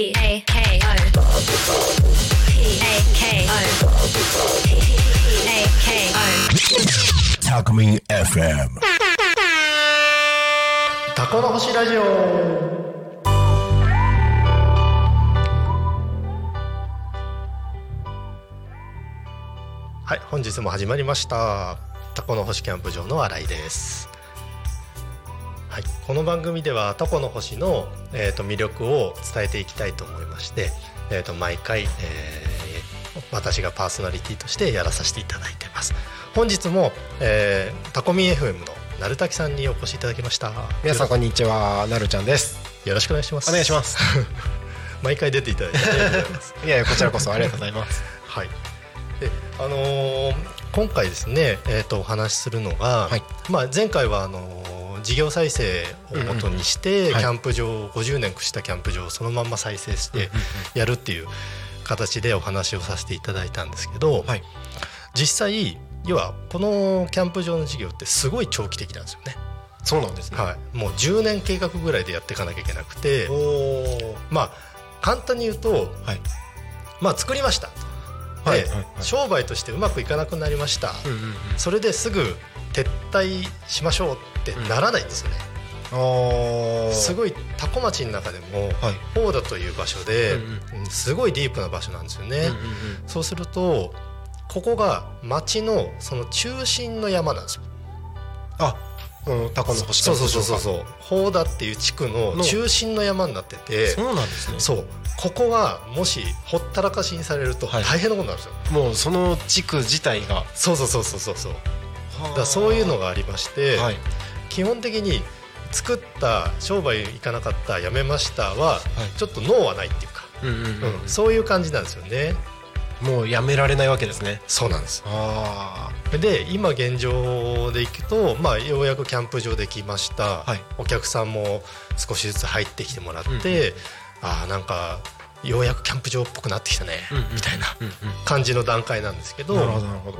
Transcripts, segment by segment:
A K O P A K O P A K O Talkme FM. タコの星ラジオはい本日も始まりました。タコの星キャンプ場の新井です、この番組ではタコの星の、えー、と魅力を伝えていきたいと思いまして、えー、と毎回、えー私がパーソナリティとしてやらさせていただいてます本日も、えータコミ FM の鳴滝さんにお越しいただきました皆さんこんにちは、なるちゃんです。よろしくお願いしますお願いします。毎回出ていただいてありがとうございます いやいやこちらこそありがとうございます。はいであのー今回ですね、えー、とお話しするのが、はいまあ、前回はあのー事業再生をもとにして、はいキャンプ場50年したキャンプ場をそのまんま再生してやるっていう形でお話をさせていただいたんですけど、はい。実際要はこのキャンプ場の事業ってすごい長期的なんですよね、そうなんですね。はい、もう10年計画ぐらいでやっていかなきゃいけなくて。まあ簡単に言うとはい。まあ作りましたはいはい商売としてうまくいかなくなりました、うんうんうん。それですぐ撤退しましょうってならないんですよね、ああ。すごい多古町の中でもはい。宝田という場所で、うんうんすごいディープな場所なんですよね、うんうんうん。そうするとここが町のその中心の山なんですよ。あ、うん、タコの星そうそうそうそう。う。そう宝田っていう地区のの中心の山になっててそうなんですね。そう。ここがもしほったらかしにされるとはい。大変なことになるんですよ、もうその地区自体が。そうそうそうそうそうそうだそういうのがありまして、はい。基本的に作った商売行かなかったやめましたは、はいちょっと脳はないっていうか、うんうんうんそういう感じなんですよねもうやめられないわけですね。そうなんですあで今現状でいくと、まあ、ようやくキャンプ場できました、はいお客さんも少しずつ入ってきてもらって、うんああなんかようやくキャンプ場っぽくなってきたね、うんうんみたいな。感じの段階なんですけどなるほどなるほど。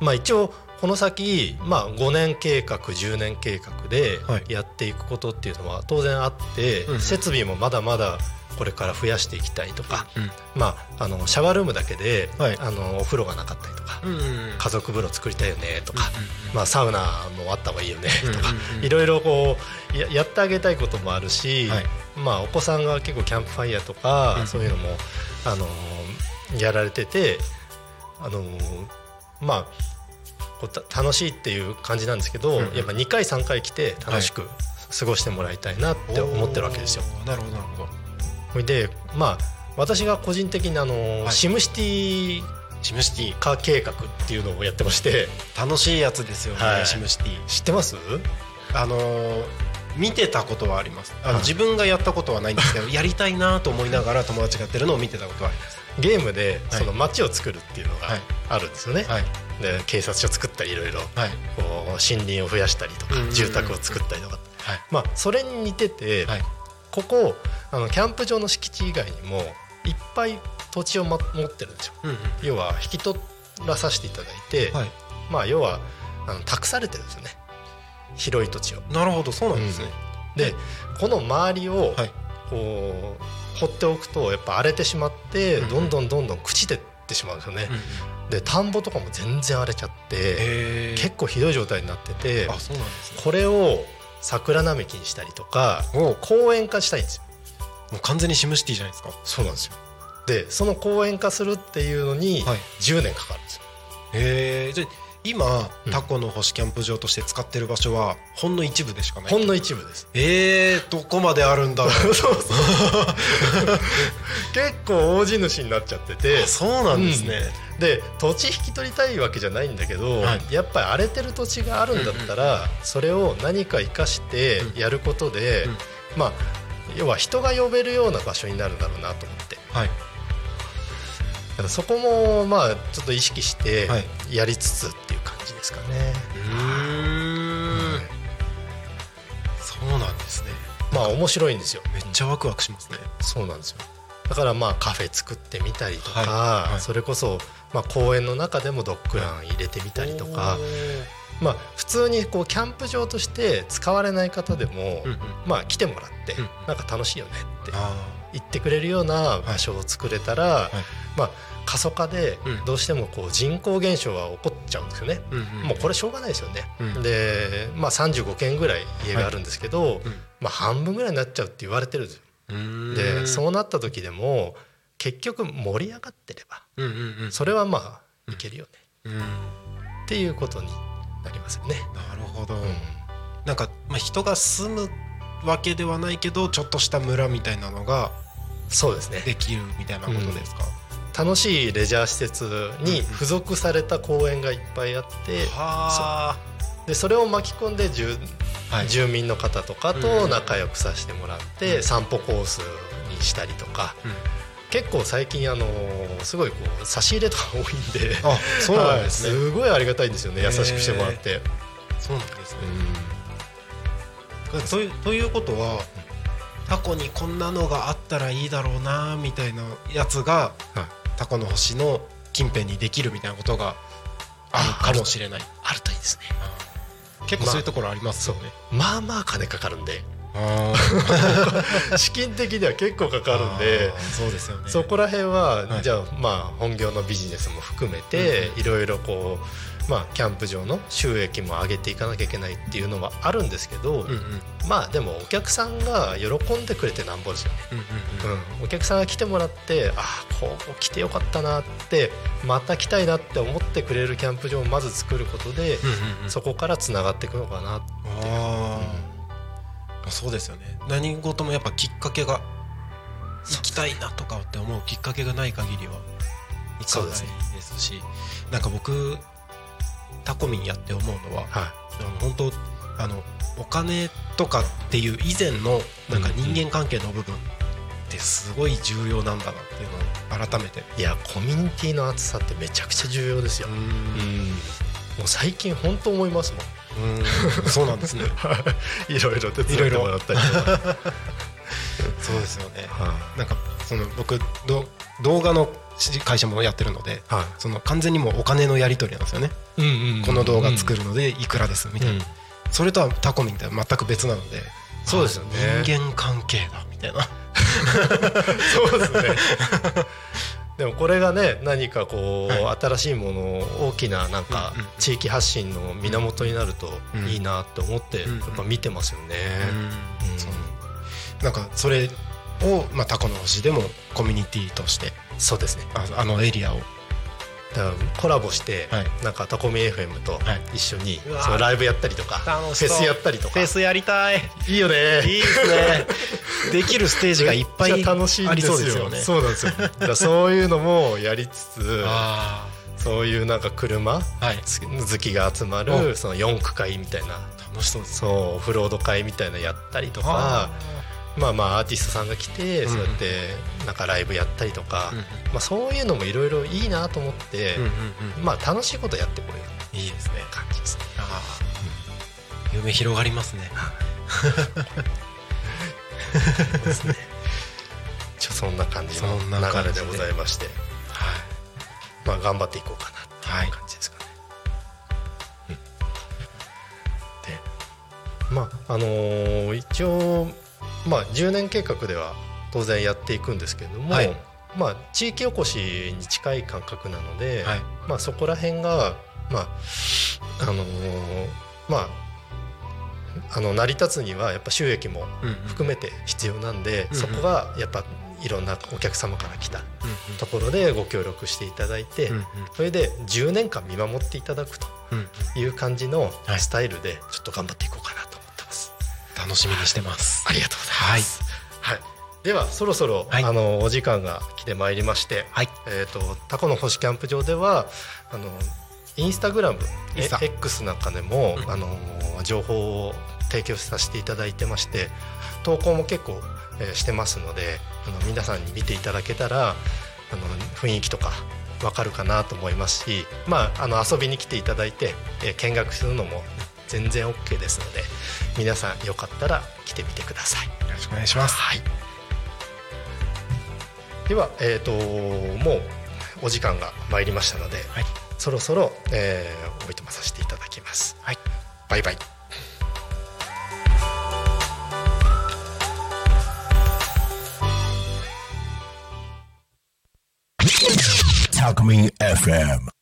まあ、一応この先、まあ、5年計画10年計画ではい。やっていくことっていうのは当然あって、うんうん。設備もまだまだこれから増やしていきたいとか、うんまあ、あのシャワールームだけで、はい。あのお風呂がなかったりとか、うんうんうん。家族風呂作りたいよねとか、うんうんうん。まあ、サウナもあった方がいいよねとか、うんうんうん。いろいろこうややってあげたいこともあるし、はい。まあ、お子さんが結構キャンプファイヤーとか、うんそういうのも、あのーやられてて、あのーまあこうた楽しいっていう感じなんですけど、うんうん。やっぱ2回3回来て楽しく過ごしてもらいたいなって思ってるわけですよ。なるほどなるほど。でまあ私が個人的にあのー、はい。シムシティシムシティ。化計画っていうのをやってまして。楽しいやつですよね、はい。シムシティ。知ってます？あのー見てたことはあります。あの、はい。自分がやったことはないんですけど やりたいなと思いながら友達がやってるのを見てたことはあります。ゲームではい。その街を作るっていうのがはい。あるんですよね。はい。で警察署作ったりいろい。ろ森林を増やしたりとか住宅を作ったりとか、はい。まあ、それに似てて、はい。ここあのキャンプ場の敷地以外にもいっぱい土地を、ま、持ってるんですよ。うんうん。要は引き取らさせていただいて、はい。まあ、要はあの託されてるんですよね広い土地を。なるほどそうなんですね、でこの周りをはい。こう放っておくとやっぱ荒れてしまってうんうん。どんどんどんどん朽ちてってしまうんですよね。で田んぼとかも全然荒れちゃって結構ひどい状態になっててあそうなんですね。これを桜並木にしたりとかお公園化したいんですよ。もう完全にシムシティじゃないですか？そうなんですよ。でその公園化するっていうのにはい。10年かかるんですよ。へえじゃあ今、うん。タコの星キャンプ場として使ってる場所はほんの一部でしかない。ほんの一部です。えー、どこまであるんだろう。そうそう。結構大地主になっちゃってて。あそうなんですね、で土地引き取りたいわけじゃないんだけど、はい。やっぱり荒れてる土地があるんだったら、それを何か生かしてやることで、うん。まあ要は人が呼べるような場所になるんだろうなと思って。はいそこもまあちょっと意識してはい。やりつつっていう感じですかね。うーん。そうなんですね。まあ面白いんですよ。めっちゃワクワクしますね。そうなんですよ。だからまあカフェ作ってみたりとか、はい。はい。それこそまあ公園の中でもドッグラン入れてみたりとか、まあ普通にこうキャンプ場として使われない方でも、まあ来てもらって、うん。なんか楽しいよねってあ行ってくれるような場所を作れたら、まあ過疎化でうん。どうしてもこう人口減少が起こっちゃうんですよね。うんうんもうこれしょうがないですよね。うん。で、まあ、35軒ぐらい家があるんですけど、うん。まあ、半分ぐらいになっちゃうって言われてるんですよ。でそうなった時でも結局盛り上がってればうんうんうんそれはまあいけるよね、うん。なっていうことになりますよね。るほど、うん。なんか、まあ、人が住むわけではないけどちょっとした村みたいなのがそうですね。できるみたいなことですか、楽しいレジャー施設に付属された公園がいっぱいあってはでそれを巻き込んで住,、あ、はい、住民の方とかと仲良くさせてもらって、散歩コースにしたりとか。うん。結構最近あのすごいこう差し入れとか多いんであそうなんですね、はい。すごいありがたいんですよね。優しくしてもらって。そうなんですね、うというということはタコにこんなのがあったらいいだろうなみたいなやつが、はい。タコの星の近辺にできるみたいなことがあるかもしれない。あるといいですね。結構そういうところありますよね、まあまあ金かかるんで。あ資金的には結構かかるんでそうですよね。そこら辺は、はい。じゃあまあ本業のビジネスも含めて、いろいろこうまあキャンプ場の収益も上げていかなきゃいけないっていうのはあるんですけど、うんうん。まあでもお客さんが喜んでくれてなんぼですよね。うんうんうん。うん、お客さんが来てもらってああここ来てよかったなってまた来たいなって思ってくれるキャンプ場をまず作ることで、うんうんうん。そこからつながっていくのかな、ああそうですよね。何事もやっぱきっかけが行きたいなとかって思うきっかけがない限りは行かないですしなんか僕タコミンやって思うのははい、本当あのお金とかっていう以前のなんか人間関係の部分ってすごい重要なんだなっていうのを改めて。いやコミュニティの厚さってめちゃくちゃ重要ですよ、ううんもう最近本当思いますもん。んうんそうなんですね。いろいろ手伝ってもらったりとか。そうですよね。はなんかその僕ど動画の会社もやってるのでい。はその完全にもうお金のやり取りなんですよね、いうんうんこの動画作るのでいくらですみたいな、うん。それとはタコミンって全く別なのでそうですよね。あ人間関係だみたいな。そうですねでもこれがね何かこう、は新しいもの大きななんか地域発信の源になるとうん。いいなと思ってやうん。っぱ見てますよね。なんかそれを、まあ、タコの星でもコミュニティとしてそうですね。ああのエリアをコラボして、はい。なんかタコミ FM とはい。一緒に、そうライブやったりとかフェスやったりとか。スやりたい。いいよね。いいですね。できるステージがいっぱい楽しいんありそうですよね。そうなんですよ。だそういうのもやりつつ あそういうなんか車あはい。好きが集まるその4区会みたいな。楽しそうですそうオフロード会みたいなのやったりとかまあまあアーティストさんが来てうん。そうやってなんかライブやったりとか、まあ、そういうのもいろいろいいなと思って、まあ楽しいことやってこれいいですね。感じですね。夢広がりますね。ですね。ちょそんな感じの流れでございまして。はい。まあ頑張っていこうかなってはい。いう感じですかね。うん。でまああのー一応まあ10年計画では当然やっていくんですけれども、はい。まあ地域おこしに近い感覚なので、はい。まあそこら辺がまああのーまああの成り立つにはやっぱ収益も含めて必要なんで、うんうん。そこがやっぱいろんなお客様から来たところでご協力していただいて、うんうん。それで10年間見守っていただくという感じのはい。スタイルでちょっと頑張っていこう。楽しみにしてます。ありがとうございます。はい。ではそろそろ、はい。あのお時間が来てまいりまして、はい。えっ、とタコの星キャンプ場ではあのインスタグラム X なんかでも、うん。あの情報を提供させていただいてまして投稿も結構、えーしてますのであの皆さんに見ていただけたらあの雰囲気とかわかるかなと思いますし、まあ、あの遊びに来ていただいて、えー見学するのも全然 OK ですので皆さんよかったら来てみてください。よろしくお願いしますはい、では、えー、ともうお時間が参りましたので、はいそろそろ、えーおいとまさせていただきます。はいバイバイ Talk Me FM.